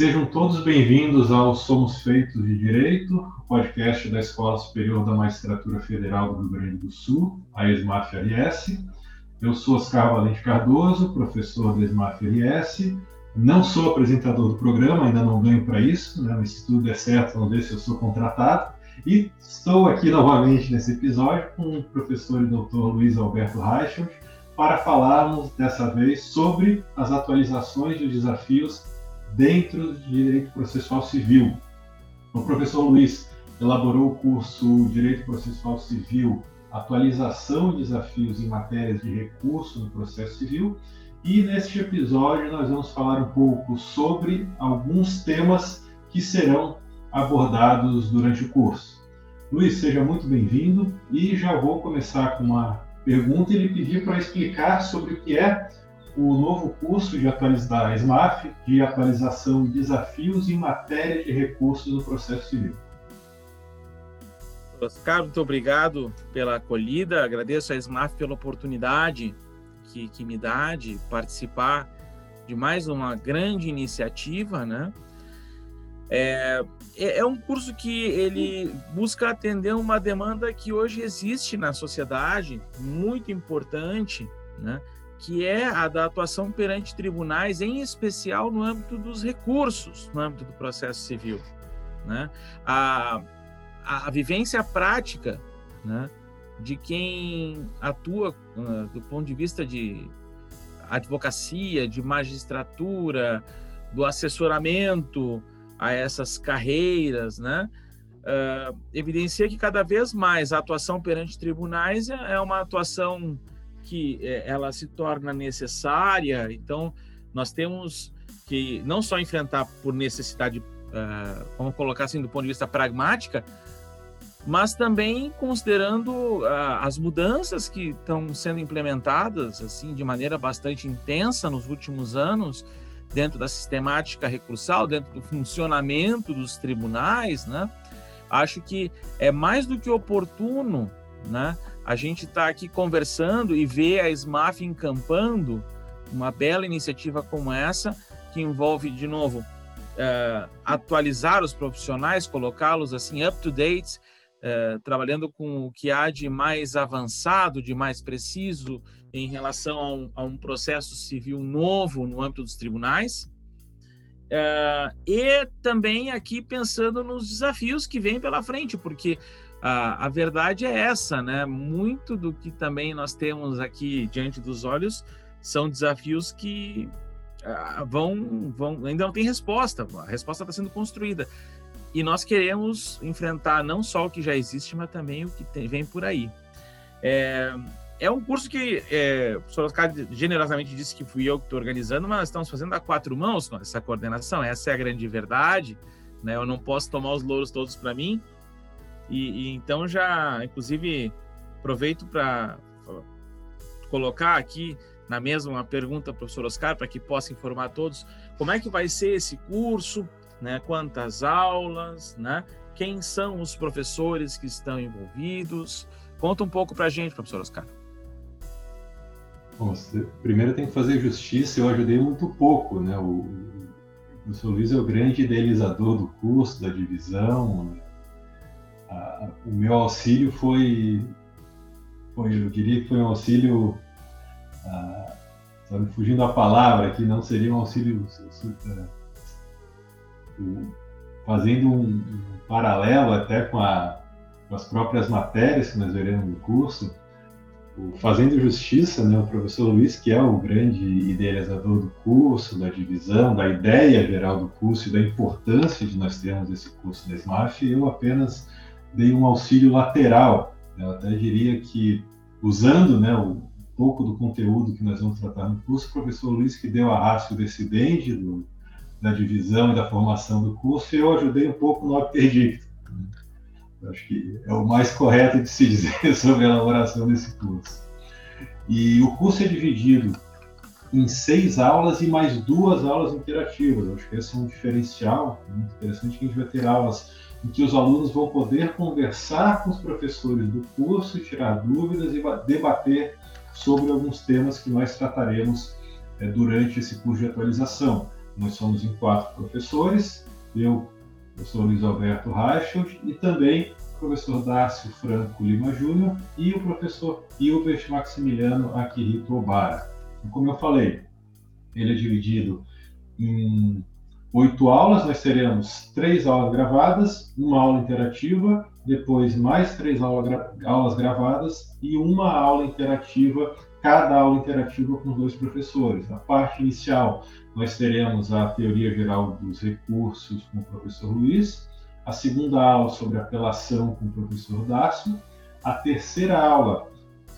Sejam todos bem-vindos ao Somos Feitos de Direito, podcast da Escola Superior da Magistratura Federal do Rio Grande do Sul, a ESMAF-RS. Eu sou Oscar Valente Cardoso, professor da ESMAF-RS. Não sou apresentador do programa, ainda não ganho para isso, né? mas se tudo der certo, vamos ver se eu sou contratado. E estou aqui novamente nesse episódio com o professor e doutor Luiz Alberto Reichelt para falarmos dessa vez sobre as atualizações e os desafios dentro de direito processual civil. O professor Luiz elaborou o curso Direito Processual Civil, atualização e desafios em matérias de recurso no processo civil, e neste episódio nós vamos falar um pouco sobre alguns temas que serão abordados durante o curso. Luiz, seja muito bem-vindo e já vou começar com uma pergunta e lhe pedir para explicar sobre o que é o novo curso de da SMAF de atualização desafios em matéria de recursos no processo civil. Oscar, muito obrigado pela acolhida, agradeço a SMAF pela oportunidade que, que me dá de participar de mais uma grande iniciativa, né? É, é, é um curso que ele busca atender uma demanda que hoje existe na sociedade, muito importante, né? Que é a da atuação perante tribunais, em especial no âmbito dos recursos, no âmbito do processo civil. Né? A, a, vivência prática né, de quem atua uh, do ponto de vista de advocacia, de magistratura, do assessoramento a essas carreiras, né? Uh, evidencia que cada vez mais a atuação perante tribunais é, é uma atuação que é, ela se torna necessária. Então, nós temos que não só enfrentar por necessidade, uh, vamos colocar assim, do ponto de vista pragmática, mas também considerando uh, as mudanças que estão sendo implementadas assim de maneira bastante intensa nos últimos anos dentro da sistemática recursal, dentro do funcionamento dos tribunais, né? Acho que é mais do que oportuno, né? a gente está aqui conversando e vê a SMAF encampando uma bela iniciativa como essa, que envolve, de novo, uh, atualizar os profissionais, colocá-los assim up to date, uh, trabalhando com o que há de mais avançado, de mais preciso em relação a um, a um processo civil novo no âmbito dos tribunais. Uh, e também aqui pensando nos desafios que vêm pela frente, porque a, a verdade é essa, né? Muito do que também nós temos aqui diante dos olhos são desafios que uh, vão, vão, ainda não tem resposta, a resposta está sendo construída. E nós queremos enfrentar não só o que já existe, mas também o que tem, vem por aí. É, é um curso que é, o Oscar generosamente disse que fui eu que estou organizando, mas estamos fazendo a quatro mãos essa coordenação, essa é a grande verdade. Né? Eu não posso tomar os louros todos para mim, e, e então já, inclusive, aproveito para colocar aqui na mesa uma pergunta, professor Oscar, para que possa informar todos como é que vai ser esse curso, né? Quantas aulas, né? Quem são os professores que estão envolvidos? Conta um pouco para a gente, professor Oscar. Bom, primeiro tem que fazer justiça. Eu ajudei muito pouco, né? O, o professor Luiz é o grande idealizador do curso, da divisão. Né? o meu auxílio foi, foi, eu diria que foi um auxílio, ah, fugindo a palavra aqui, não seria um auxílio é, fazendo um, um, paralelo até com, a, com, as próprias matérias que nós veremos no curso, o Fazendo Justiça, né, o professor Luiz, que é o grande idealizador do curso, da divisão, da ideia geral do curso e da importância de nós termos esse curso da SMAF, eu apenas dei um auxílio lateral. Eu até diria que, usando né, o pouco do conteúdo que nós vamos tratar no curso, o professor Luiz que deu a rácio decidente do, da divisão e da formação do curso, eu ajudei um pouco no interdicto. Acho que é o mais correto de se dizer sobre a elaboração desse curso. E o curso é dividido em seis aulas e mais duas aulas interativas. Acho que esse é um diferencial muito interessante, que a gente vai ter aulas em que os alunos vão poder conversar com os professores do curso, tirar dúvidas e debater sobre alguns temas que nós trataremos é, durante esse curso de atualização. nós somos em quatro professores, eu, professor Luiz Alberto Reichelt, e também o professor Dácio Franco Lima Júnior e o professor Hilbert Maximiliano Akihito Obara. Como eu falei, ele é dividido em oito aulas, nós teremos três aulas gravadas, uma aula interativa, depois mais três aula gra aulas gravadas e uma aula interativa, cada aula interativa com dois professores. Na parte inicial, nós teremos a teoria geral dos recursos com o professor Luiz, a segunda aula sobre apelação com o professor Dácio, a terceira aula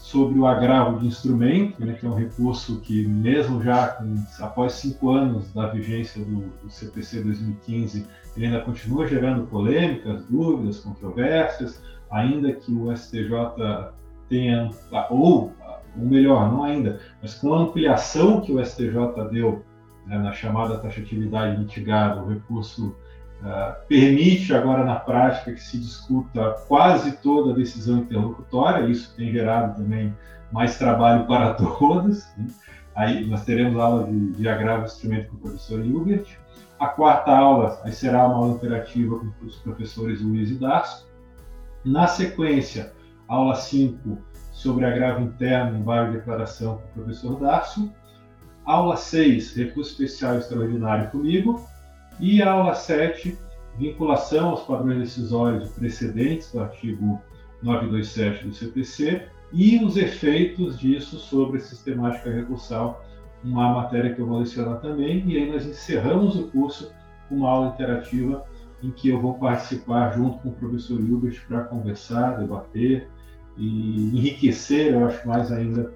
sobre o agravo de instrumento, né, que é um recurso que, mesmo já com, após cinco anos da vigência do, do, CPC 2015, ele ainda continua gerando polêmicas, dúvidas, controvérsias, ainda que o STJ tenha, ou, ou melhor, não ainda, mas com a ampliação que o STJ deu né, na chamada taxatividade mitigada, o recurso Uh, permite agora na prática que se discuta quase toda a decisão interlocutória, isso tem gerado também mais trabalho para todos. Né? Aí nós teremos aula de, de agravo de instrumento com o professor Hilbert. A quarta aula aí será uma aula interativa com os professores Luiz e Darcio. Na sequência, aula 5 sobre agravo interno em várias declaração com o professor Darcio. Aula 6, recurso especial extraordinário comigo. E a aula 7, vinculação aos padrões decisórios precedentes do artigo 927 do CPC e os efeitos disso sobre a sistemática recursal, uma matéria que eu vou lecionar também, e aí nós encerramos o curso com uma aula interativa em que eu vou participar junto com o professor Hilbert para conversar, debater e enriquecer, eu acho mais ainda,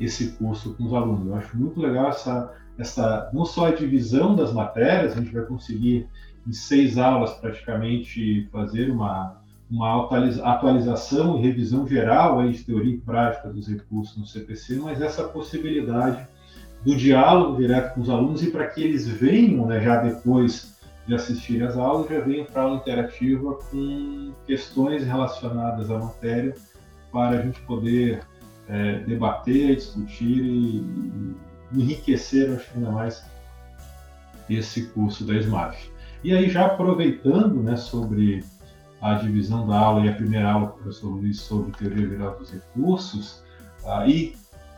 esse curso com os alunos. Eu acho muito legal essa essa não só a divisão das matérias, a gente vai conseguir em seis aulas praticamente fazer uma uma atualização e revisão geral aí de teoria e prática dos recursos no CPC, mas essa possibilidade do diálogo direto com os alunos e para que eles venham, né, já depois de assistir às aulas, já venham para a aula interativa com questões relacionadas à matéria para a gente poder é, debater, discutir e, enriquecer, acho ainda mais, esse curso da SMAF. E aí, já aproveitando né, sobre a divisão da aula e a primeira aula do professor Luiz sobre teoria geral dos recursos, aí,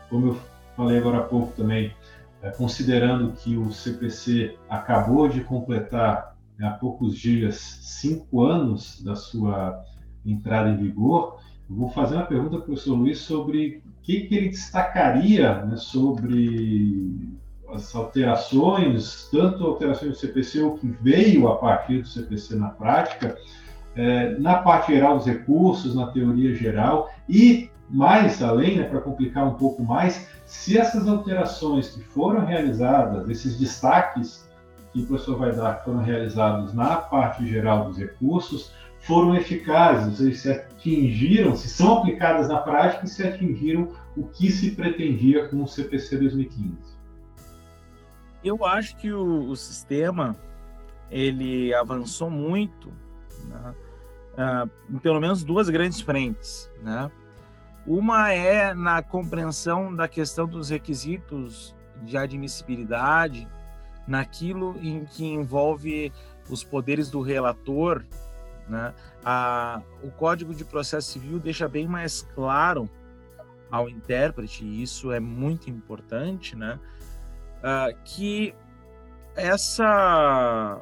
como eu falei agora há pouco também, é, considerando que o CPC acabou de completar né, há poucos dias cinco anos da sua entrada em vigor, vou fazer uma pergunta para o professor Luiz sobre o que, que ele destacaria né, sobre as alterações, tanto alterações do CPC, o que veio a partir do CPC na prática, é, na parte geral dos recursos, na teoria geral, e mais além, né, para complicar um pouco mais, se essas alterações que foram realizadas, esses destaques que o professor vai dar, foram realizados na parte geral dos recursos, foram eficazes, se atingiram, se são aplicadas na prática e se atingiram o que se pretendia com o CPC 2015. Eu acho que o, o sistema ele avançou muito, né? uh, em pelo menos duas grandes frentes, né? Uma é na compreensão da questão dos requisitos de admissibilidade, naquilo em que envolve os poderes do relator né? A, o Código de Processo Civil deixa bem mais claro ao intérprete, e isso é muito importante, né? Uh, que essa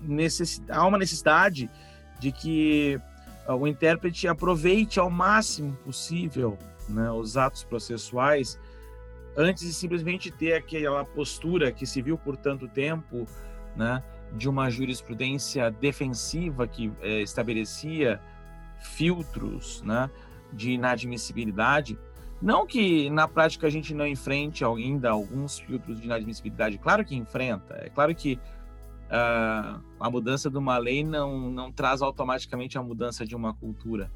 necessidade, há uma necessidade de que uh, o intérprete aproveite ao máximo possível né, os atos processuais antes de simplesmente ter aquela postura que se viu por tanto tempo, né, de uma jurisprudência defensiva que é, estabelecia filtros né, de inadmissibilidade. Não que na prática a gente não enfrente ainda alguns filtros de inadmissibilidade, claro que enfrenta. É claro que uh, a mudança de uma lei não, não traz automaticamente a mudança de uma cultura.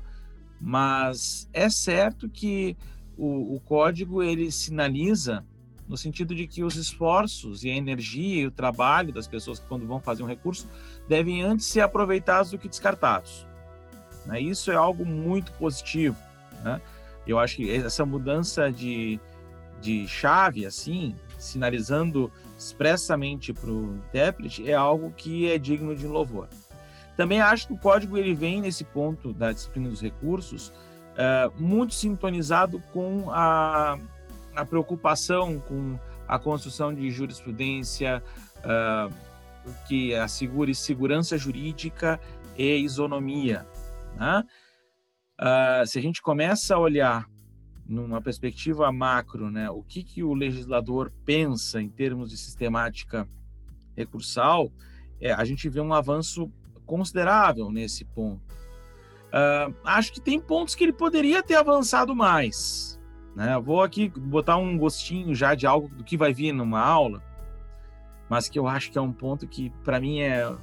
Mas é certo que o, o código ele sinaliza no sentido de que os esforços e a energia e o trabalho das pessoas que quando vão fazer um recurso devem antes ser aproveitados do que descartados. Né? Isso é algo muito positivo. Né? Eu acho que essa mudança de, de chave, assim, sinalizando expressamente para o intérprete, é algo que é digno de louvor. Também acho que o código ele vem nesse ponto da disciplina dos recursos uh, muito sintonizado com a, a preocupação com a construção de jurisprudência uh, que assegure segurança jurídica e isonomia. Né? Uh, se a gente começa a olhar numa perspectiva macro, né, o que, que o legislador pensa em termos de sistemática recursal, é, a gente vê um avanço considerável nesse ponto. Uh, acho que tem pontos que ele poderia ter avançado mais. Né? Vou aqui botar um gostinho já de algo do que vai vir numa aula, mas que eu acho que é um ponto que, para mim, é, uh,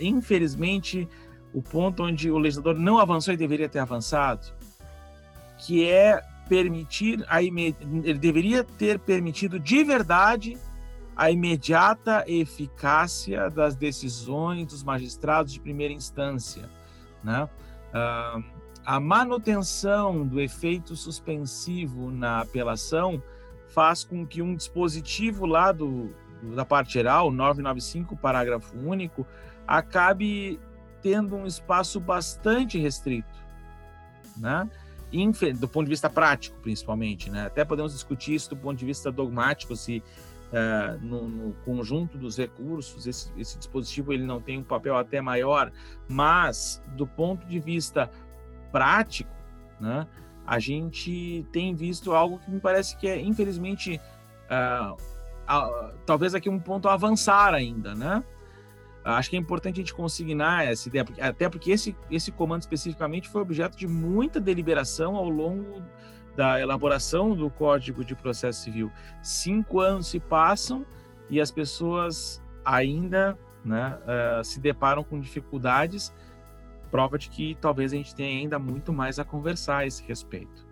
infelizmente, o ponto onde o legislador não avançou e deveria ter avançado, que é permitir a ele deveria ter permitido de verdade a imediata eficácia das decisões dos magistrados de primeira instância, né? Uh, a manutenção do efeito suspensivo na apelação faz com que um dispositivo lá do, da parte geral, 995, parágrafo único, acabe tendo um espaço bastante restrito, né? do ponto de vista prático, principalmente, né? Até podemos discutir isso do ponto de vista dogmático, se uh, no, no, conjunto dos recursos esse, esse, dispositivo ele não tem um papel até maior, mas do ponto de vista prático, né? A gente tem visto algo que me parece que é, infelizmente, uh, uh, talvez aqui um ponto a avançar ainda, né? Acho que é importante a gente consignar essa ideia, porque, até porque esse, esse comando especificamente foi objeto de muita deliberação ao longo da elaboração do Código de Processo Civil. Cinco anos se passam e as pessoas ainda né, uh, se deparam com dificuldades, prova de que talvez a gente tenha ainda muito mais a conversar a esse respeito.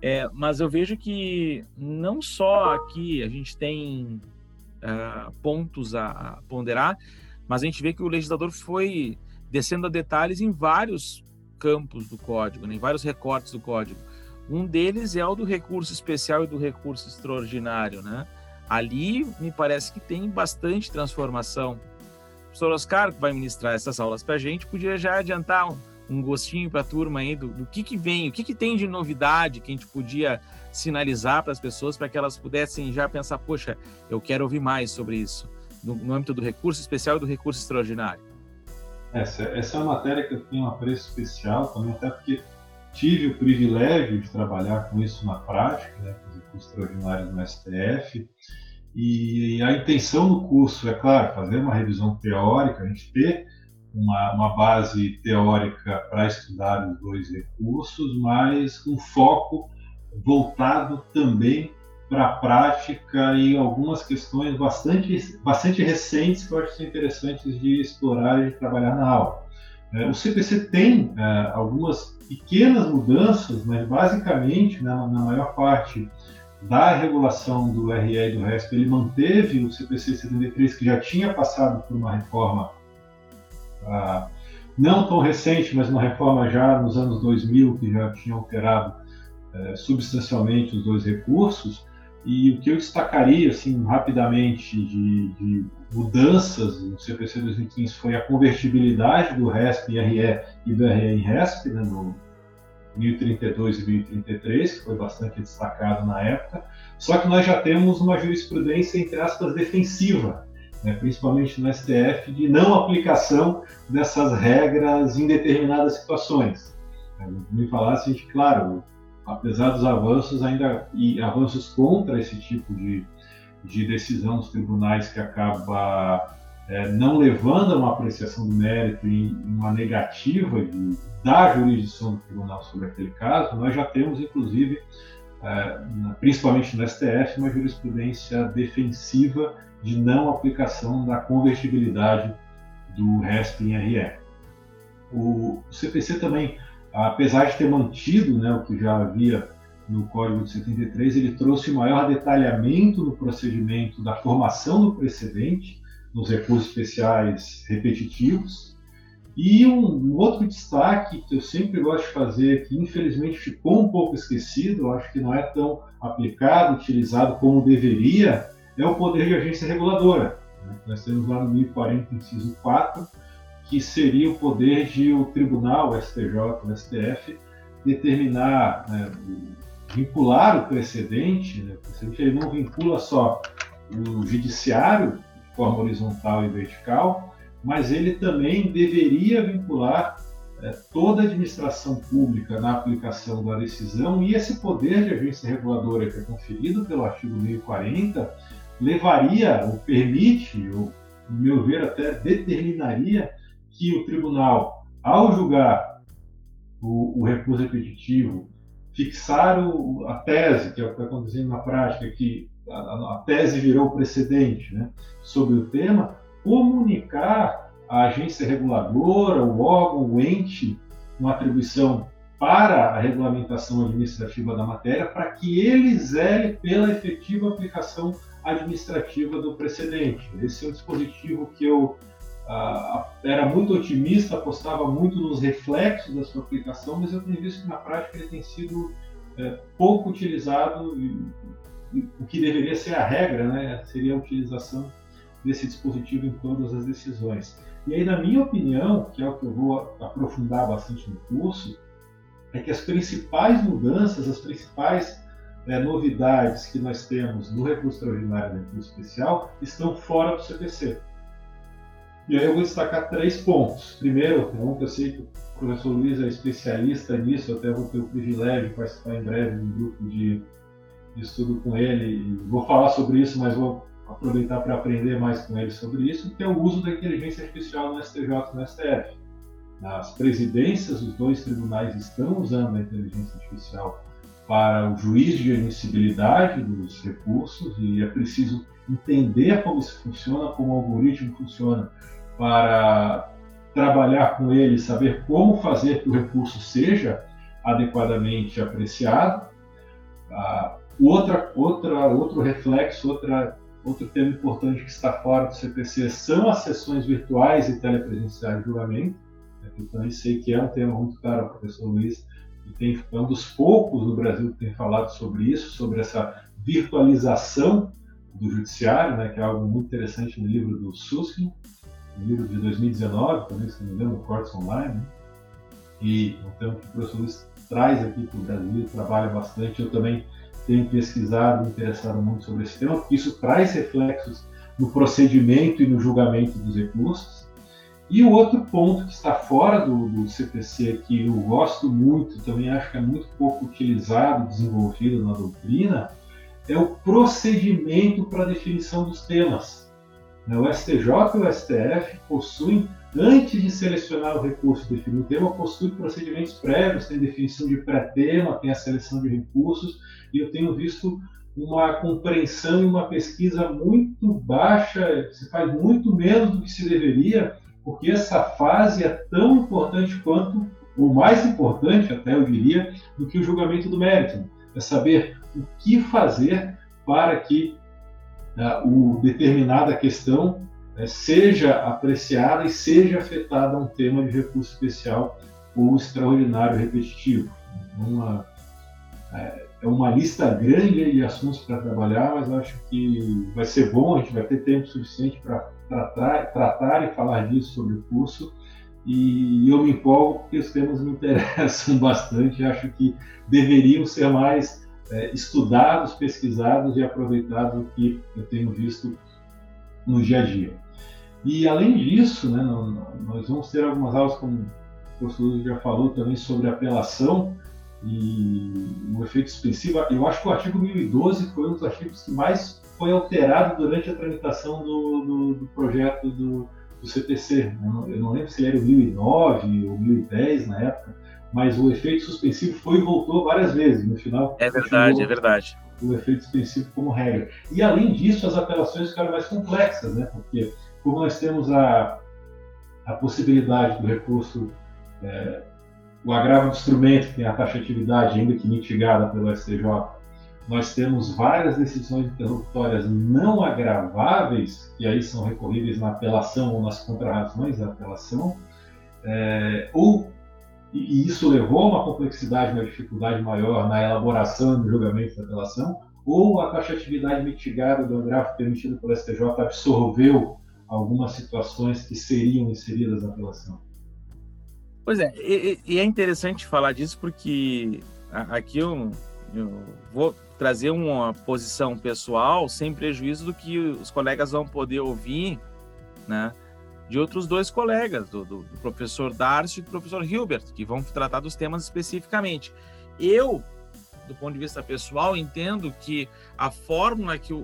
É, mas eu vejo que não só aqui a gente tem uh, pontos a, ponderar, mas a gente vê que o legislador foi descendo a detalhes em vários campos do código, né, em vários recortes do código. Um deles é o do recurso especial e do recurso extraordinário, né? Ali me parece que tem bastante transformação. Professor Oscar, que vai ministrar essas aulas para a gente, podia já adiantar um, um gostinho para a turma aí do, do, que, que vem, o que, que tem de novidade que a gente podia sinalizar para as pessoas para que elas pudessem já pensar, poxa, eu quero ouvir mais sobre isso no, no âmbito do recurso especial e do recurso extraordinário? Essa, essa é uma matéria que eu tenho um apreço especial também, até porque tive o privilégio de trabalhar com isso na prática, né, com os recursos extraordinários no STF, e a intenção do curso é, claro, fazer uma revisão teórica, a gente ter uma, uma base teórica para estudar os dois recursos, mas com foco voltado também para a prática e algumas questões bastante, bastante recentes que eu acho que são interessantes de explorar e de trabalhar na aula. É, o CPC tem é, algumas pequenas mudanças, mas basicamente, na, na, maior parte da regulação do RE e do RESP, ele manteve o CPC 73, que já tinha passado por uma reforma ah, não tão recente, mas uma reforma já nos anos 2000, que já tinha alterado é, substancialmente os dois recursos. E o que eu destacaria, assim, rapidamente, de, de mudanças no CPC 2015 foi a convertibilidade do RESP em RE e do RE em RESP, né, no 1032 e 1033, que foi bastante destacado na época. Só que nós já temos uma jurisprudência, entre aspas, defensiva, né, principalmente no STF, de não aplicação dessas regras em determinadas situações. Me falasse, claro, apesar dos avanços ainda e avanços contra esse tipo de, de decisão dos tribunais que acaba é, não levando a uma apreciação do mérito e uma negativa de, da jurisdição do tribunal sobre aquele caso, nós já temos inclusive é, principalmente no STF uma jurisprudência defensiva de não aplicação da convertibilidade do RESP em RE. O CPC também apesar de ter mantido né, o que já havia no Código de 73, ele trouxe maior detalhamento no procedimento da formação do precedente, nos recursos especiais repetitivos, E um, outro destaque que eu sempre gosto de fazer, que infelizmente ficou um pouco esquecido, acho que não é tão aplicado, utilizado como deveria, é o poder de agência reguladora. Né? Nós temos lá no 1040, inciso 4, que seria o poder de o tribunal, o STJ, o STF, determinar, né, vincular o precedente, né, o precedente ele não vincula só o judiciário forma horizontal e vertical, mas ele também deveria vincular é, toda a administração pública na aplicação da decisão e esse poder de agência reguladora que é conferido pelo artigo 1040 levaria, ou permite, ou, no meu ver, até determinaria que o tribunal, ao julgar o, o recurso repetitivo, fixar o, a tese, que é o que está acontecendo na prática, que a, a tese virou precedente né, sobre o tema, comunicar à agência reguladora, o órgão, o ente, uma atribuição para a regulamentação administrativa da matéria, para que ele zele pela efetiva aplicação administrativa do precedente. Esse é um dispositivo que eu era muito otimista, apostava muito nos reflexos da sua aplicação, mas eu tenho visto que na prática ele tem sido é, pouco utilizado o que deveria ser a regra, né, seria a utilização desse dispositivo em todas as decisões. E aí, na minha opinião, que é o que eu vou aprofundar bastante no curso, é que as principais mudanças, as principais é, novidades que nós temos no recurso extraordinário e recurso especial estão fora do CPC. E aí eu vou destacar três pontos. Primeiro, é um que eu sei que o professor Luiz é especialista nisso, eu até vou ter o privilégio de participar em breve de um grupo de estudo com ele. Vou falar sobre isso, mas vou aproveitar para aprender mais com ele sobre isso, que é o uso da inteligência artificial no STJ e no STF. As presidências dos dois tribunais estão usando a inteligência artificial para o juiz de admissibilidade dos recursos e é preciso entender como isso funciona, como o algoritmo funciona, para trabalhar com ele, saber como fazer que o recurso seja adequadamente apreciado. Ah, outra, outra, outro reflexo, outra Outro tema importante que está fora do CPC são as sessões virtuais e telepresenciais de julgamento. Eu também sei que é um tema muito caro professor Luiz, e tem, é um dos poucos no Brasil que tem falado sobre isso, sobre essa virtualização do judiciário, né, que é algo muito interessante no livro do Susskind, no livro de 2019, também, se não me engano, Cortes Online. Né? E então, o professor Luiz traz aqui para o Brasil, trabalha bastante. Eu também tenho pesquisado, interessado muito sobre esse tema, porque isso traz reflexos no procedimento e no julgamento dos recursos. E o outro ponto que está fora do, do CPC, que eu gosto muito, também acho que é muito pouco utilizado, desenvolvido na doutrina, é o procedimento para definição dos temas. O STJ e o STF possuem antes de selecionar o recurso definir o tema, possui procedimentos prévios, tem definição de pré-tema, tem a seleção de recursos, e eu tenho visto uma compreensão e uma pesquisa muito baixa, se faz muito menos do que se deveria, porque essa fase é tão importante quanto, ou mais importante até eu diria, do que o julgamento do mérito. É saber o que fazer para que uh, o determinada questão né, seja apreciada e seja afetada um tema de recurso especial ou extraordinário repetitivo. Uma, é, é uma lista grande de assuntos para trabalhar, mas acho que vai ser bom, a gente vai ter tempo suficiente para tratar, tratar e falar disso sobre o curso. E eu me empolgo porque os temas me interessam bastante, acho que deveriam ser mais é, estudados, pesquisados e aproveitados do que eu tenho visto no dia a dia. E além disso, né, nós vamos ter algumas aulas, como o professor já falou, também sobre apelação e o efeito expressivo. Eu acho que o artigo 1012 foi um dos artigos que mais foi alterado durante a tramitação do, do, do projeto do, do CPC. Eu não, eu não, lembro se era o 1009 ou 1010 na época, mas o efeito suspensivo foi e voltou várias vezes. No final. É verdade, é verdade. O efeito suspensivo como regra. E além disso, as apelações ficaram mais complexas, né? Porque como nós temos a, a possibilidade do recurso, é, o agravo do instrumento, que tem a taxatividade ainda que mitigada pelo STJ, nós temos várias decisões interruptórias não agraváveis, que aí são recorríveis na apelação ou nas contrarrazões da apelação, é, ou e isso levou a uma complexidade, uma dificuldade maior na elaboração no julgamento da apelação, ou a taxatividade mitigada do agravo permitido pelo STJ absorveu algumas situações que seriam inseridas na apelação? Pois é, e, e é interessante falar disso porque aqui eu, eu, vou trazer uma posição pessoal sem prejuízo do que os colegas vão poder ouvir, né? de outros dois colegas, do, do, do professor Darcy e do professor Hilbert, que vão tratar dos temas especificamente. Eu, do ponto de vista pessoal, entendo que a fórmula que o,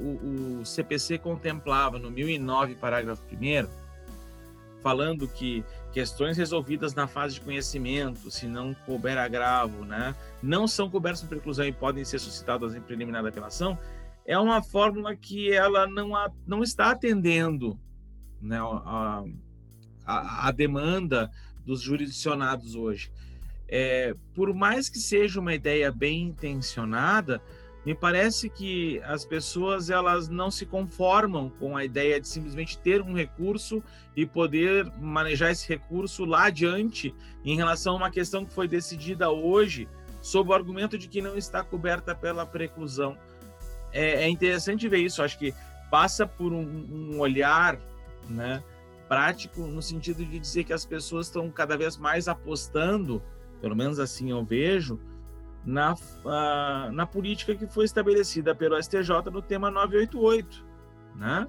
o, CPC contemplava no 1009, parágrafo 1 falando que questões resolvidas na fase de conhecimento, se não couber agravo, né, não são cobertas por preclusão e podem ser suscitadas em preliminar da apelação, é uma fórmula que ela não, a, não está atendendo né, a, a, a demanda dos jurisdicionados hoje. É, por mais que seja uma ideia bem intencionada, me parece que as pessoas elas não se conformam com a ideia de simplesmente ter um recurso e poder manejar esse recurso lá adiante em relação a uma questão que foi decidida hoje sob o argumento de que não está coberta pela preclusão. É, é interessante ver isso. Acho que passa por um, um olhar né, prático no sentido de dizer que as pessoas estão cada vez mais apostando, pelo menos assim eu vejo, na, na política que foi estabelecida pelo STJ no tema 988, né?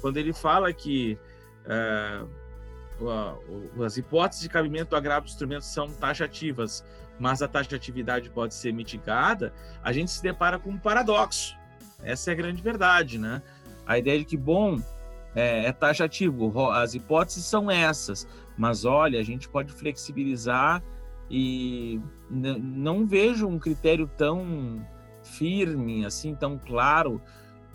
quando ele fala que uh, as hipóteses de cabimento do agravo do instrumento são taxativas, mas a taxatividade pode ser mitigada, a gente se depara com um paradoxo. Essa é a grande verdade, né? A ideia de que, bom, é, é taxativo. As hipóteses são essas, mas olha, a gente pode flexibilizar e não vejo um critério tão firme, assim, tão claro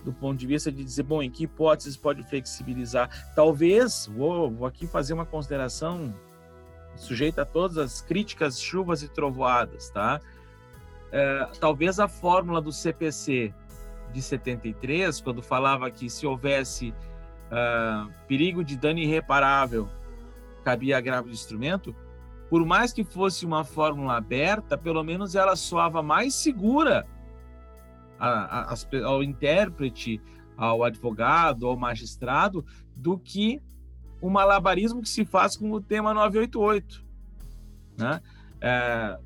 do ponto de vista de dizer, bom, em que hipóteses pode flexibilizar? Talvez, vou, vou aqui fazer uma consideração sujeita a todas as críticas, chuvas e trovoadas, tá? É, talvez a fórmula do CPC de 73, quando falava que se houvesse uh, perigo de dano irreparável cabia agravo de instrumento, por mais que fosse uma fórmula aberta, pelo menos ela soava mais segura a, a, ao intérprete, ao advogado, ao magistrado, do que o malabarismo que se faz com o tema 988. Né? É,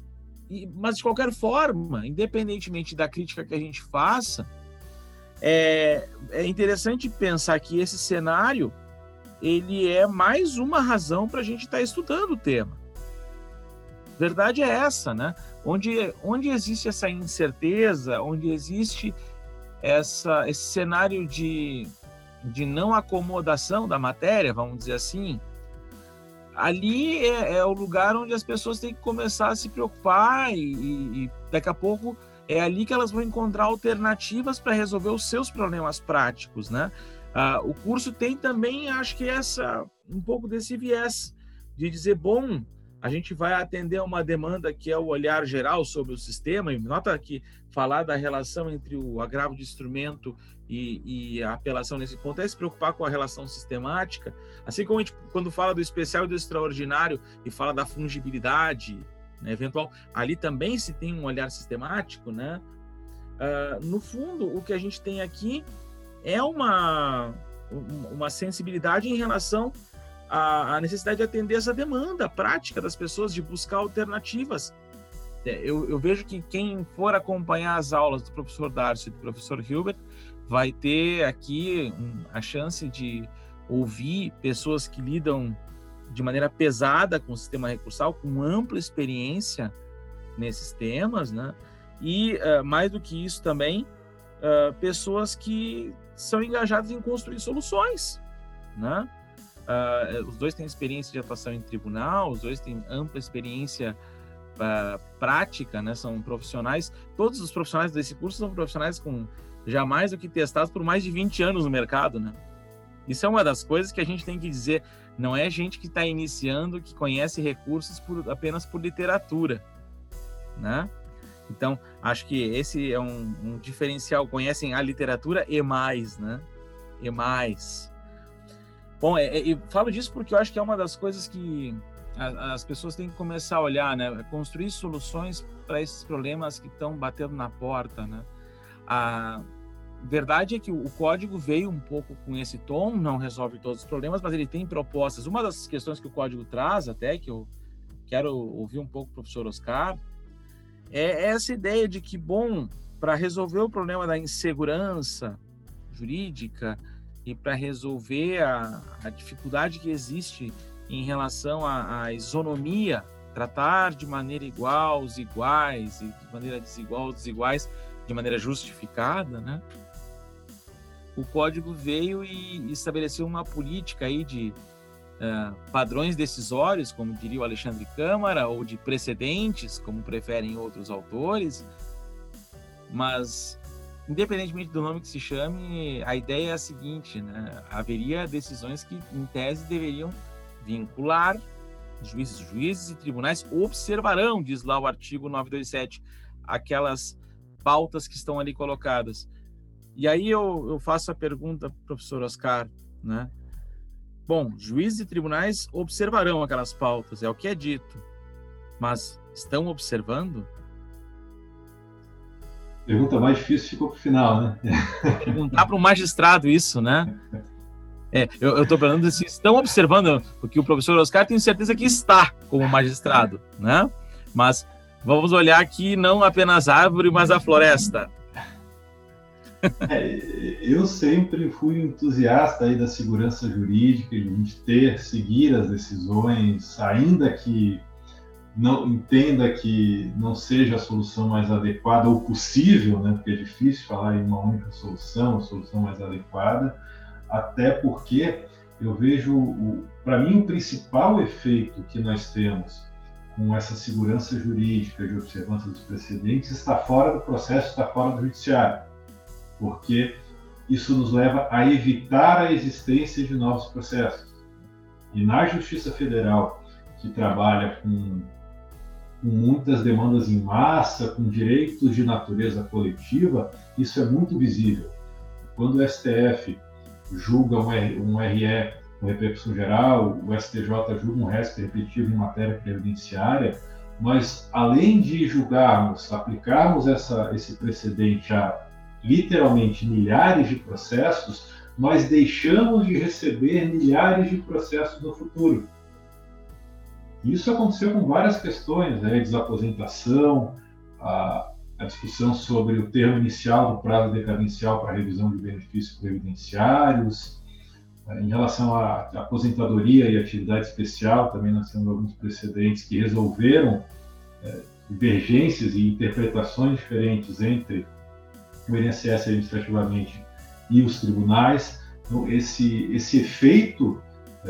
e, mas, de qualquer forma, independentemente da crítica que a gente faça, é, é interessante pensar que esse cenário ele é mais uma razão para a gente estar tá estudando o tema. Verdade é essa, né? Onde, onde existe essa incerteza, onde existe essa, esse cenário de, de não acomodação da matéria, vamos dizer assim, ali é, é, o lugar onde as pessoas têm que começar a se preocupar e, e, daqui a pouco é ali que elas vão encontrar alternativas para resolver os seus problemas práticos, né? Ah, o curso tem também, acho que essa um pouco desse viés de dizer, bom, a gente vai atender uma demanda que é o olhar geral sobre o sistema, e nota que falar da relação entre o agravo de instrumento e, e, a apelação nesse ponto é se preocupar com a relação sistemática, assim como a gente, quando fala do especial e do extraordinário e fala da fungibilidade, né, eventual. Ali também se tem um olhar sistemático, né? Uh, no fundo, o que a gente tem aqui é uma, uma sensibilidade em relação à, à necessidade de atender essa demanda prática das pessoas de buscar alternativas. É, eu, eu, vejo que quem for acompanhar as aulas do professor Darcy e do professor Hilbert vai ter aqui a chance de ouvir pessoas que lidam de maneira pesada com o sistema recursal, com ampla experiência nesses temas, né? E uh, mais do que isso também, uh, pessoas que são engajadas em construir soluções, né? Uh, os dois têm experiência de atuação em tribunal, os dois têm ampla experiência prática, né? São profissionais, todos os profissionais desse curso são profissionais com jamais o que testados por mais de 20 anos no mercado, né? Isso é uma das coisas que a gente tem que dizer. Não é gente que está iniciando, que conhece recursos por, apenas por literatura, né? Então, acho que esse é um, um, diferencial. Conhecem a literatura e mais, né? E mais. Bom, é, é, eu falo disso porque eu acho que é uma das coisas que as pessoas têm que começar a olhar, né? Construir soluções para esses problemas que estão batendo na porta, né? A verdade é que o código veio um pouco com esse tom, não resolve todos os problemas, mas ele tem propostas. Uma das questões que o código traz, até que eu quero ouvir um pouco o professor Oscar, é essa ideia de que, bom, para resolver o problema da insegurança jurídica e para resolver a, a, dificuldade que existe em relação à, à isonomia, tratar de maneira igual os iguais e de maneira desigual os desiguais, de maneira justificada, né? O código veio e estabeleceu uma política aí de uh, padrões decisórios, como diria o Alexandre Câmara, ou de precedentes, como preferem outros autores, mas independentemente do nome que se chame, a ideia é a seguinte, né? Haveria decisões que, em tese, deveriam vincular juízes, juízes e tribunais observarão, diz lá o artigo 927, aquelas pautas que estão ali colocadas. E aí eu, eu faço a pergunta, professor Oscar, né? Bom, juízes e tribunais observarão aquelas pautas, é o que é dito, mas estão observando? Pergunta mais difícil ficou para o final, né? Perguntar para o magistrado isso, né? É, eu estou perguntando se estão observando, porque o professor Oscar tem certeza que está como magistrado, né? Mas vamos olhar aqui não apenas a árvore, mas a floresta. É, eu sempre fui entusiasta aí da segurança jurídica, de ter, seguir as decisões, ainda que não entenda que não seja a solução mais adequada ou possível, né, porque é difícil falar em uma única solução, a solução mais adequada, até porque eu vejo, para mim, o principal efeito que nós temos com essa segurança jurídica de observância dos precedentes está fora do processo, está fora do judiciário, porque isso nos leva a evitar a existência de novos processos. E na Justiça Federal, que trabalha com com muitas demandas em massa, com direitos de natureza coletiva, isso é muito visível. Quando o STF julga um, RE com repercussão geral, o STJ julga um resto repetitivo em matéria previdenciária, nós, além de julgarmos, aplicarmos essa, esse precedente a literalmente milhares de processos, nós deixamos de receber milhares de processos no futuro. Isso aconteceu com várias questões, né? desaposentação, a, a, discussão sobre o termo inicial do prazo decadencial para revisão de benefícios previdenciários, é, em relação à aposentadoria e atividade especial, também nós temos alguns precedentes que resolveram é, divergências e interpretações diferentes entre o INSS administrativamente e os tribunais. Então, esse, esse efeito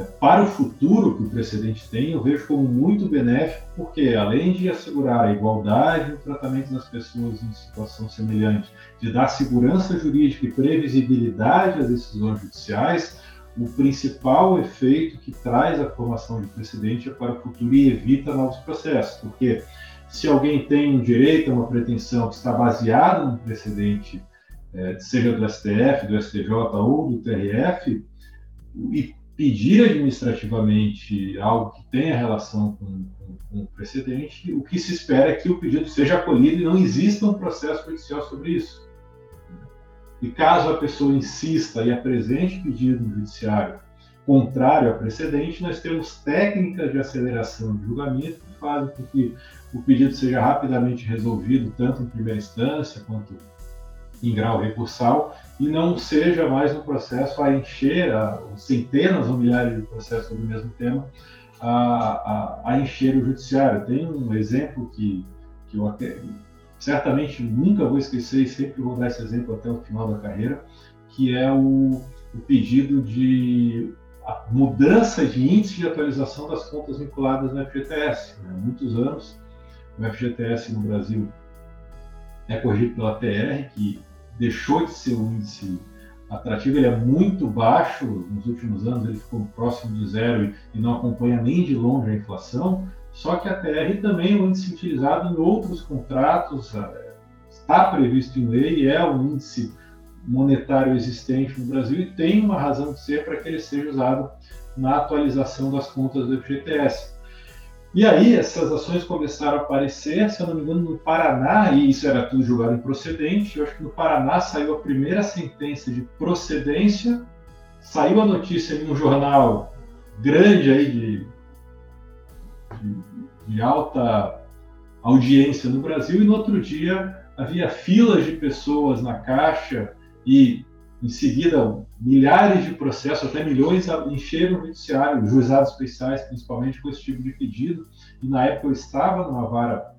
para o futuro que o precedente tem, eu vejo como muito benéfico, porque além de assegurar a igualdade no tratamento das pessoas em situação semelhante, de dar segurança jurídica e previsibilidade às decisões judiciais, o principal efeito que traz a formação de precedente é para o futuro e evita novos processos, porque se alguém tem um direito uma pretensão que está baseada num precedente, é, seja do STF, do STJ ou do TRF, e pedir administrativamente algo que tenha relação com, com, com, o precedente, o que se espera é que o pedido seja acolhido e não exista um processo judicial sobre isso. E caso a pessoa insista e apresente pedido no judiciário contrário ao precedente, nós temos técnicas de aceleração de julgamento que fazem com que o pedido seja rapidamente resolvido, tanto em primeira instância quanto em grau recursal, e não seja mais um processo a encher, a, centenas ou milhares de processos sobre o mesmo tema, a, a, a, encher o judiciário. Tem um exemplo que, que eu até, certamente nunca vou esquecer e sempre vou dar esse exemplo até o final da carreira, que é o, o pedido de mudança de índice de atualização das contas vinculadas no FGTS. Né? Muitos anos, o FGTS no Brasil é corrigido pela TR, que deixou de ser um índice atrativo, ele é muito baixo, nos últimos anos ele ficou próximo de zero e não acompanha nem de longe a inflação, só que a TR também é um índice utilizado em outros contratos, é, está previsto em lei, é um índice monetário existente no Brasil e tem uma razão de ser para que ele seja usado na atualização das contas do FGTS. E aí essas ações começaram a aparecer, se eu não me engano, no Paraná, e isso era tudo julgado improcedente, eu acho que no Paraná saiu a primeira sentença de procedência, saiu a notícia em um jornal grande aí de, de, de alta audiência no Brasil, e no outro dia havia filas de pessoas na caixa e em seguida milhares de processos, até milhões, encheram o judiciário, juizados especiais, principalmente com esse tipo de pedido. E na época eu estava numa vara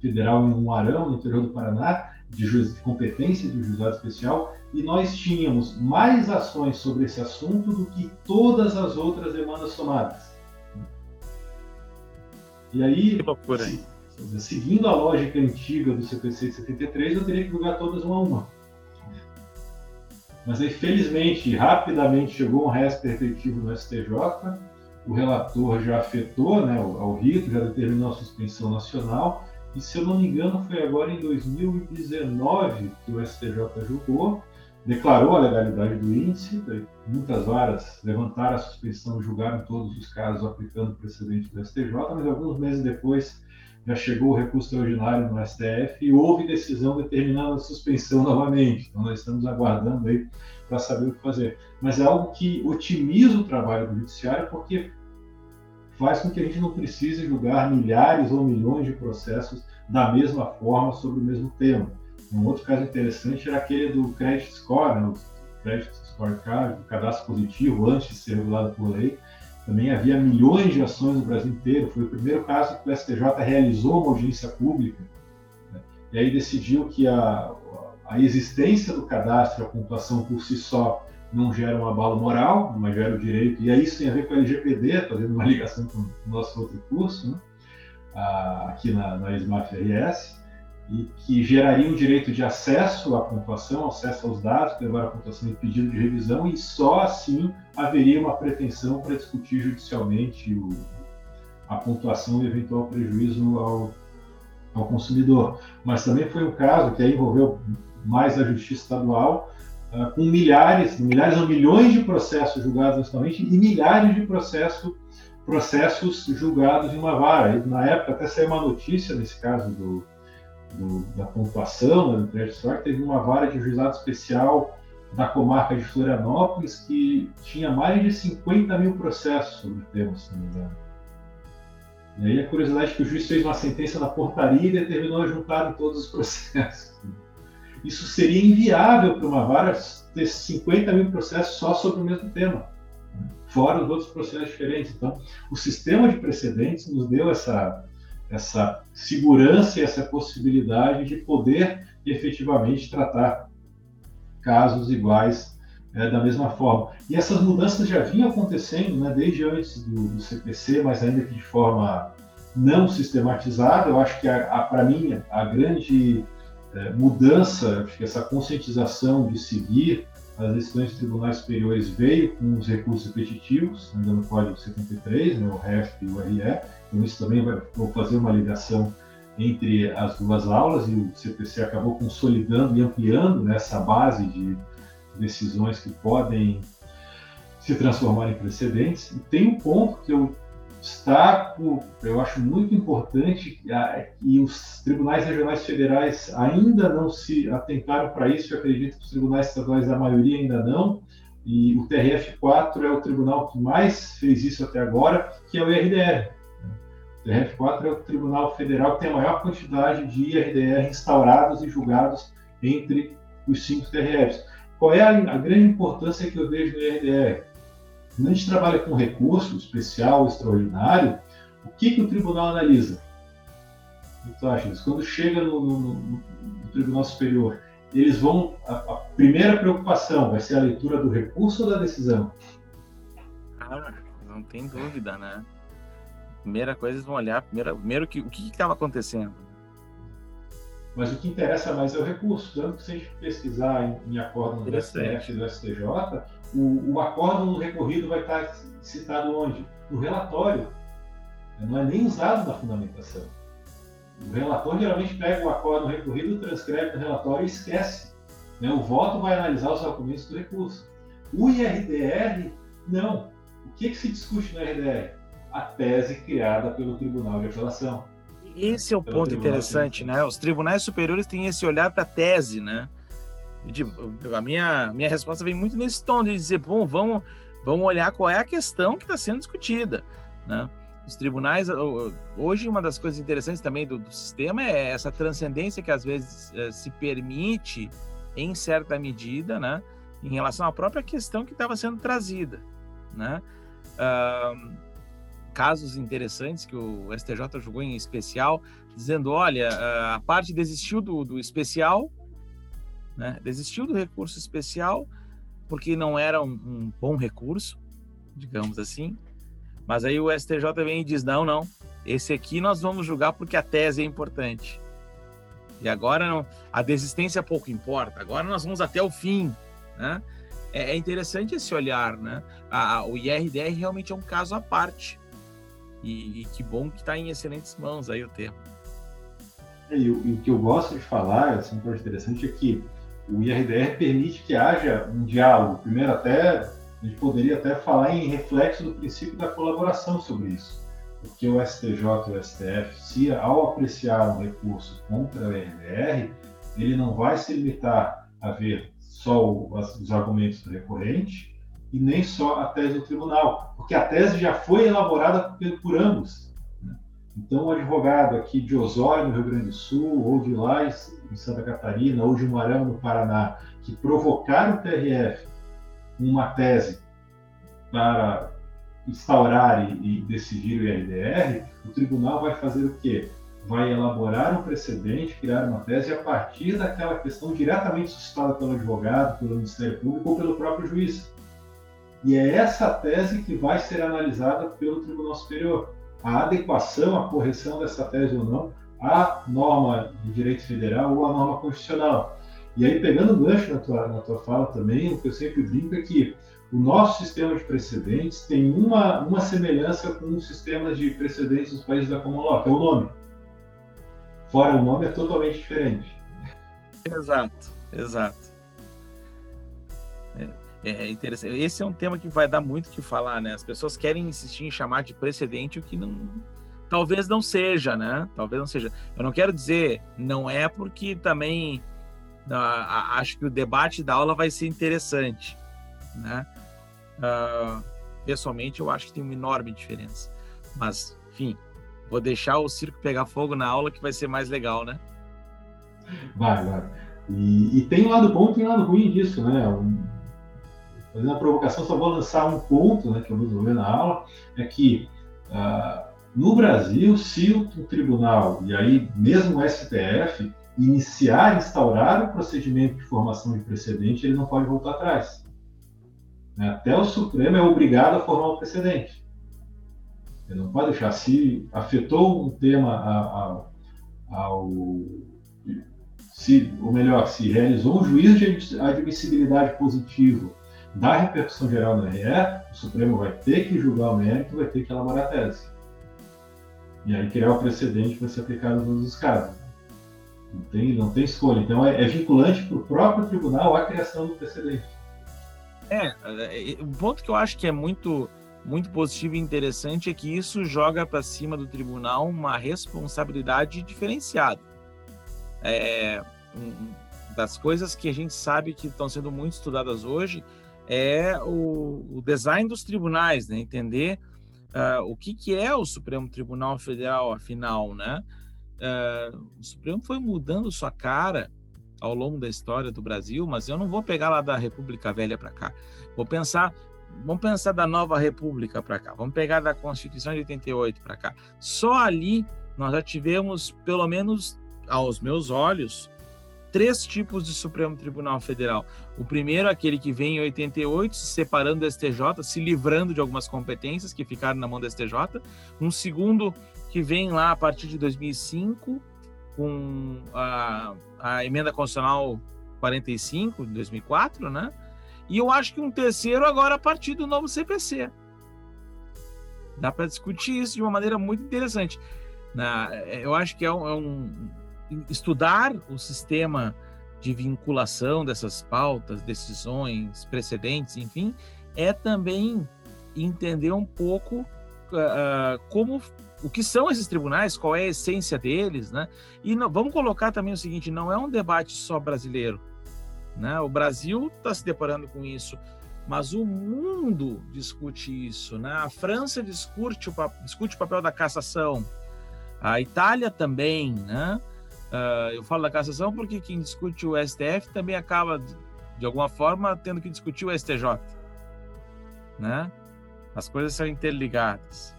federal em Umarão, no interior do Paraná, de, juiz, de competência de juizado especial, e nós tínhamos mais ações sobre esse assunto do que todas as outras demandas somadas. E aí, hein? seguindo a lógica antiga do CPC de 73, eu teria que julgar todas uma a uma. Mas aí, felizmente, rapidamente chegou um resto perfectivo no STJ, o relator já afetou né, ao rito, já determinou a suspensão nacional, e se eu não me engano foi agora em 2019 que o STJ julgou, declarou a legalidade do índice, muitas varas levantaram a suspensão, julgaram todos os casos aplicando o precedente do STJ, mas alguns meses depois já chegou o recurso extraordinário no STF e houve decisão determinando a suspensão novamente. Então nós estamos aguardando aí para saber o que fazer. Mas é algo que otimiza o trabalho do judiciário porque faz com que a gente não precise julgar milhares ou milhões de processos da mesma forma sobre o mesmo tema. Um outro caso interessante era aquele do credit score, né, o credit scorecard, o cadastro positivo antes de ser regulado por lei, também havia milhões de ações no Brasil inteiro. Foi o primeiro caso que o STJ realizou uma audiência pública. Né? E aí decidiu que a, a existência do cadastro, a pontuação por si só, não gera um abalo moral, mas gera o direito. E aí isso tem a ver com a LGPD, fazendo uma ligação com o nosso outro curso, né? ah, aqui na, na SMAF RS e que geraria o direito de acesso à pontuação, acesso aos dados, levar a pontuação em pedido de revisão, e só assim haveria uma pretensão para discutir judicialmente o, a pontuação e eventual prejuízo ao, ao consumidor. Mas também foi um caso que envolveu mais a justiça estadual, uh, com milhares, milhares ou milhões de processos julgados nacionalmente e milhares de processos processos julgados em uma vara. E, na época até saiu uma notícia nesse caso do do, da pontuação né, do crédito score, teve uma vara de juizado especial da comarca de Florianópolis que tinha mais de 50 mil processos sobre o tema, se não me engano. E aí a curiosidade é que o juiz fez uma sentença na portaria e determinou juntar em todos os processos. Isso seria inviável para uma vara ter 50 mil processos só sobre o mesmo tema, fora os outros processos diferentes. Então, o sistema de precedentes nos deu essa, essa segurança e essa possibilidade de poder efetivamente tratar casos iguais é, da mesma forma. E essas mudanças já vinham acontecendo né, desde antes do, do, CPC, mas ainda que de forma não sistematizada. Eu acho que, para mim, a grande é, mudança, acho que essa conscientização de seguir as decisões dos tribunais superiores veio com os recursos repetitivos, ainda no Código 73, né, o REF e o RE, então isso também vai vou fazer uma ligação entre as duas aulas e o CPC acabou consolidando e ampliando né, essa base de decisões que podem se transformar em precedentes. E tem um ponto que eu destaco, eu acho muito importante, que os tribunais regionais federais ainda não se atentaram para isso, eu acredito que os tribunais estaduais, a maioria ainda não, e o TRF4 é o tribunal que mais fez isso até agora, que é o IRDR. O TRF4 é o tribunal federal que tem a maior quantidade de IRDR instaurados e julgados entre os cinco TRFs. Qual é a, a grande importância que eu vejo no IRDR? Quando a gente trabalha com recurso especial, extraordinário, o que, que o tribunal analisa? Então, acho quando chega no, no, no, Tribunal Superior, eles vão. A, a, primeira preocupação vai ser a leitura do recurso ou da decisão? Ah, não tem dúvida, né? Primeira coisa, eles vão olhar primeiro, primeiro que, o que estava acontecendo. Mas o que interessa mais é o recurso. Tanto que se a gente pesquisar em, em acordo do STF e do STJ, o, o acórdão no recorrido vai estar citado onde? No relatório. Não é nem usado na fundamentação. O relator geralmente pega o acórdão recorrido, transcreve no relatório e esquece. Né? O voto vai analisar os argumentos do recurso. O IRDR, não. O que, que se discute no IRDR? a tese criada pelo Tribunal de Apelação. Esse é o ponto interessante, né? Os tribunais superiores têm esse olhar para a tese, né? A minha, minha resposta vem muito nesse tom de dizer, bom, vamos, vamos olhar qual é a questão que está sendo discutida, né? Os tribunais, hoje uma das coisas interessantes também do, do sistema é essa transcendência que às vezes é, se permite em certa medida, né? Em relação à própria questão que estava sendo trazida, né? Uh, casos interessantes que o STJ julgou em especial, dizendo, olha, a parte desistiu do, do especial, né? desistiu do recurso especial porque não era um, um, bom recurso, digamos assim. Mas aí o STJ vem e diz: não, não, esse aqui nós vamos julgar porque a tese é importante. E agora não, a desistência pouco importa, agora nós vamos até o fim. Né? É, é interessante esse olhar. Né? A, o IRDR realmente é um caso à parte. E, e que bom que está em excelentes mãos aí o termo. E, o que eu gosto de falar, assim, é interessante, é que o IRDR permite que haja um diálogo. Primeiro, até a gente poderia até falar em reflexo do princípio da colaboração sobre isso, porque o STJ e o STF, se ao apreciar um recurso contra o IRDR, ele não vai se limitar a ver só os argumentos do recorrente e nem só a tese do tribunal, porque a tese já foi elaborada por ambos. Então, o advogado aqui de Osório, no Rio Grande do Sul, ou de Lais, em Santa Catarina, ou de Marão, no Paraná, que provocaram o TRF uma tese para instaurar e, e decidir o IRDR, o tribunal vai fazer o quê? Vai elaborar um precedente, criar uma tese a partir daquela questão diretamente suscitada pelo advogado, pelo Ministério Público ou pelo próprio juiz. E é essa tese que vai ser analisada pelo Tribunal Superior. A adequação, a correção dessa tese ou não à norma de direito federal ou à norma constitucional. E aí, pegando o gancho na tua, na tua fala também, o que eu sempre brinco é que o nosso sistema de precedentes tem uma, uma semelhança com os sistemas de precedentes dos países da Common Law, que é o nome. Fora o nome é totalmente diferente. Exato, exato. É, é interessante. Esse é um tema que vai dar muito o que falar, né? As pessoas querem insistir em chamar de precedente o que não, talvez não seja, né? Talvez não seja. Eu não quero dizer não é porque também uh, acho que o debate da aula vai ser interessante, né? Uh, pessoalmente eu acho que tem uma enorme diferença, mas enfim, vou deixar o circo pegar fogo na aula que vai ser mais legal, né? Vai, vai. E, e tem lado bom, tem lado ruim disso, né? Fazendo a provocação, só vou lançar um ponto, né, que eu vou desenvolver na aula, é que uh, no Brasil, se o tribunal, e aí mesmo o STF, iniciar, instaurar o procedimento de formação de precedente, ele não pode voltar atrás. Né? Até o Supremo é obrigado a formar um precedente. Ele não pode deixar. Se afetou um tema ao. ao se, ou melhor, se realizou um juízo de admissibilidade positivo da repercussão geral no RE, o Supremo vai ter que julgar o mérito, vai ter que elaborar a tese. E aí criar o precedente para ser aplicado em todos os casos. Não tem, não tem escolha. Então é, é vinculante para o próprio tribunal a criação do precedente. É, é, o ponto que eu acho que é muito, muito positivo e interessante é que isso joga para cima do tribunal uma responsabilidade diferenciada. É, um, das coisas que a gente sabe que estão sendo muito estudadas hoje é o, o design dos tribunais, né? entender uh, o que, que é o Supremo Tribunal Federal, afinal, né? Uh, o Supremo foi mudando sua cara ao longo da história do Brasil, mas eu não vou pegar lá da República Velha para cá. Vou pensar, vamos pensar da Nova República para cá. Vamos pegar da Constituição de 88 para cá. Só ali nós já tivemos, pelo menos aos meus olhos, três tipos de Supremo Tribunal Federal. O primeiro, aquele que vem em 88, se separando do STJ, se livrando de algumas competências que ficaram na mão do STJ. Um segundo, que vem lá a partir de 2005, com a, a emenda constitucional 45 de 2004, né? E eu acho que um terceiro agora a partir do novo CPC. Dá para discutir isso de uma maneira muito interessante. Eu acho que é um, é um estudar o sistema de vinculação dessas pautas, decisões, precedentes, enfim, é também entender um pouco uh, como o que são esses tribunais, qual é a essência deles, né? E não, vamos colocar também o seguinte: não é um debate só brasileiro, né? O Brasil está se deparando com isso, mas o mundo discute isso, né? A França discute o, discute o papel da cassação, a Itália também, né? Uh, eu falo da cassação porque quem discute o STF também acaba, de alguma forma, tendo que discutir o STJ, né? As coisas são interligadas.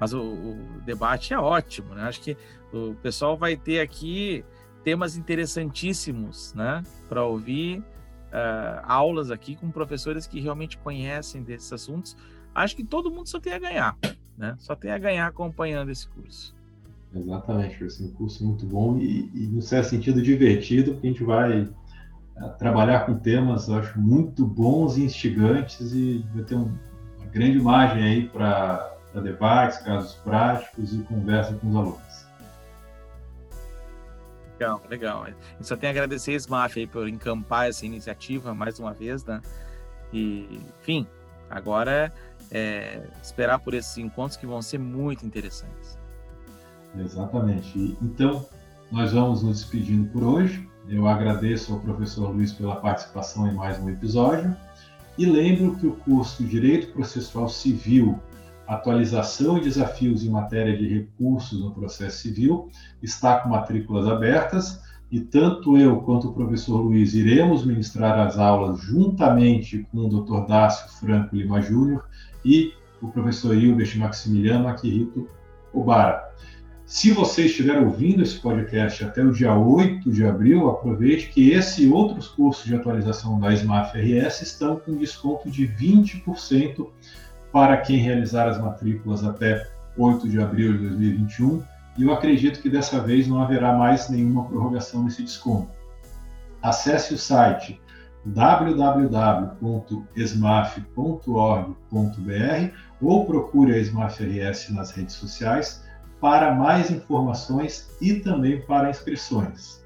Mas o, o debate é ótimo, né? Acho que o pessoal vai ter aqui temas interessantíssimos, né? Para ouvir uh, aulas aqui com professores que realmente conhecem desses assuntos. Acho que todo mundo só tem a ganhar, né? Só tem a ganhar acompanhando esse curso. Exatamente, vai ser um curso muito bom e, e no certo sentido divertido, porque a gente vai uh, trabalhar com temas, eu acho, muito bons e instigantes e vai ter um, uma grande margem aí para debates, casos práticos e conversa com os alunos. Legal, legal. Eu só tenho a agradecer a SMAF aí por encampar essa iniciativa mais uma vez, né? E, enfim, agora é esperar por esses encontros que vão ser muito interessantes. Exatamente. Então, nós vamos nos despedindo por hoje. Eu agradeço ao professor Luiz pela participação em mais um episódio e lembro que o curso Direito Processual Civil atualização e desafios em matéria de recursos no processo civil, está com matrículas abertas e tanto eu quanto o professor Luiz iremos ministrar as aulas juntamente com o Dr. Dácio Franco Lima Júnior e o professor Hilbert Maximiliano Akihito Obara. Se você estiver ouvindo esse podcast até o dia 8 de abril, aproveite que esse e outros cursos de atualização da SMAF RS estão com desconto de 20% para quem realizar as matrículas até 8 de abril de 2021, e eu acredito que dessa vez não haverá mais nenhuma prorrogação nesse desconto. Acesse o site www.esmaf.org.br ou procure a Esmaf RS nas redes sociais para mais informações e também para inscrições.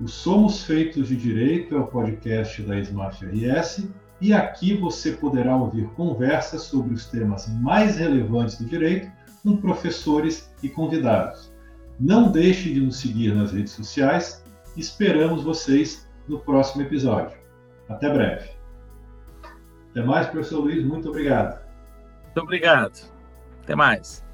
O Somos Feitos de Direito é o podcast da Esmaf RS e aqui você poderá ouvir conversas sobre os temas mais relevantes do direito com professores e convidados. Não deixe de nos seguir nas redes sociais. Esperamos vocês no próximo episódio. Até breve. Até mais, professor Luiz. Muito obrigado. Muito obrigado. Até mais.